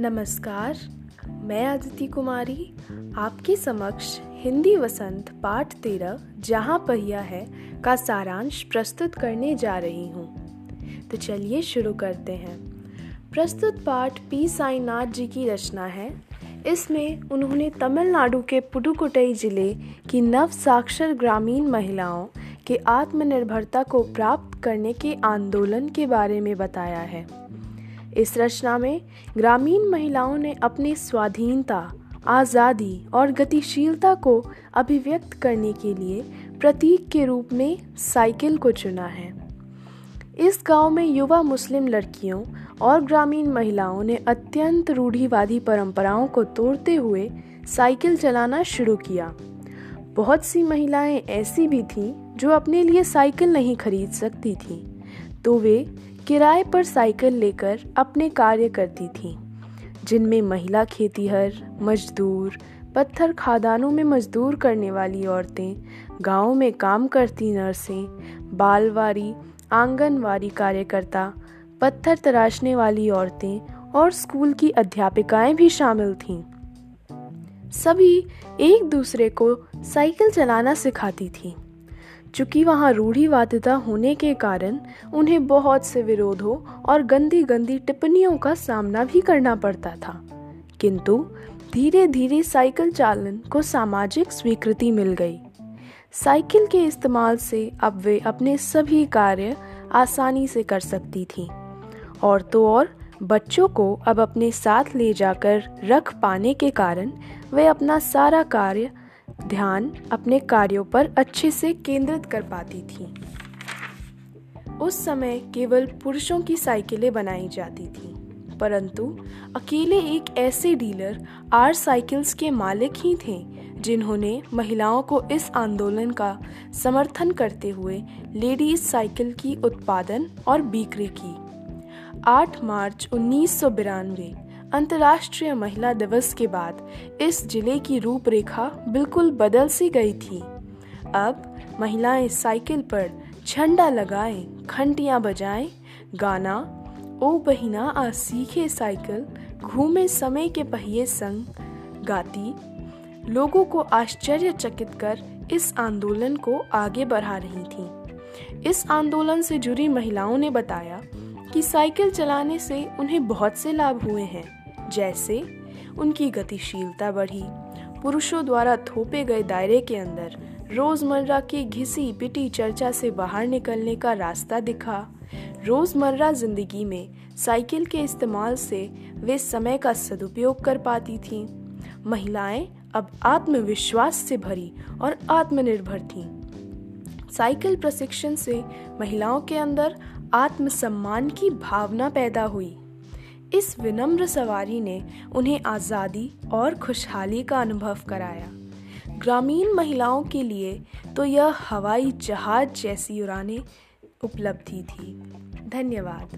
नमस्कार, मैं आदिति कुमारी, आपके समक्ष हिंदी वसंत पाठ तेरह, जहाँ पहिया है, का सारांश प्रस्तुत करने जा रही हूँ। तो चलिए शुरू करते हैं। प्रस्तुत पाठ पी. साईनाथ जी की रचना है। इसमें उन्होंने तमिलनाडु के पुडुकोटई ज़िले की नव साक्षर ग्रामीण महिलाओं के आत्मनिर्भरता को प्राप्त करने के आंदोलन के बारे में बताया है। इस रचना में ग्रामीण महिलाओं ने अपनी स्वाधीनता, आज़ादी और गतिशीलता को अभिव्यक्त करने के लिए प्रतीक के रूप में साइकिल को चुना है। इस गाँव में युवा मुस्लिम लड़कियों और ग्रामीण महिलाओं ने अत्यंत रूढ़िवादी परंपराओं को तोड़ते हुए साइकिल चलाना शुरू किया। बहुत सी महिलाएँ ऐसी भी थीं जो अपने लिए साइकिल नहीं खरीद सकती थीं। तो वे किराए पर साइकिल लेकर अपने कार्य करती थीं, जिनमें महिला खेतीहर, मजदूर, पत्थर खादानों में मजदूर करने वाली औरतें, गाँव में काम करती नर्सें, बालवारी, आंगनवाड़ी कार्यकर्ता, पत्थर तराशने वाली औरतें और स्कूल की अध्यापिकाएँ भी शामिल थीं। सभी एक दूसरे को साइकिल चलाना सिखाती थीं। चूँकि वहाँ रूढ़ीवादिता होने के कारण उन्हें बहुत से विरोधों और गंदी गंदी टिप्पणियों का सामना भी करना पड़ता था। किंतु धीरे धीरे साइकिल चालन को सामाजिक स्वीकृति मिल गई। साइकिल के इस्तेमाल से अब वे अपने सभी कार्य आसानी से कर सकती थीं। और तो और, बच्चों को अब अपने साथ ले जाकर रख पाने के कारण वे अपना सारा कार्य ध्यान अपने कार्यों पर अच्छे से केंद्रित कर पाती थी। उस समय केवल पुरुषों की साइकिलें बनाई जाती थी, परंतु अकेले एक ऐसे डीलर आर साइकिल्स के मालिक ही थे, जिन्होंने महिलाओं को इस आंदोलन का समर्थन करते हुए लेडीज़ साइकिल की उत्पादन और बिक्री की। 8 मार्च उन्नीस अंतर्राष्ट्रीय महिला दिवस के बाद इस ज़िले की रूपरेखा बिल्कुल बदल सी गई थी। अब महिलाएँ साइकिल पर झंडा लगाए, घंटियाँ बजाएँ, गाना ओ बहिना आ सीखे साइकिल, घूमे समय के पहिए संग गाती। लोगों को आश्चर्यचकित कर इस आंदोलन को आगे बढ़ा रही थी। इस आंदोलन से जुड़ी महिलाओं ने बताया कि साइकिल चलाने से उन्हें बहुत से लाभ हुए हैं। जैसे उनकी गतिशीलता बढ़ी। पुरुषों द्वारा थोपे गए दायरे के अंदर रोज़मर्रा की घिसी पिटी चर्चा से बाहर निकलने का रास्ता दिखा। रोज़मर्रा ज़िंदगी में साइकिल के इस्तेमाल से वे समय का सदुपयोग कर पाती थीं। महिलाएँ अब आत्मविश्वास से भरी और आत्मनिर्भर थीं। साइकिल प्रशिक्षण से महिलाओं के अंदर आत्मसम्मान की भावना पैदा हुई। इस विनम्र सवारी ने उन्हें आज़ादी और खुशहाली का अनुभव कराया। ग्रामीण महिलाओं के लिए तो यह हवाई जहाज़ जैसी उड़ाने उपलब्धि थी। धन्यवाद।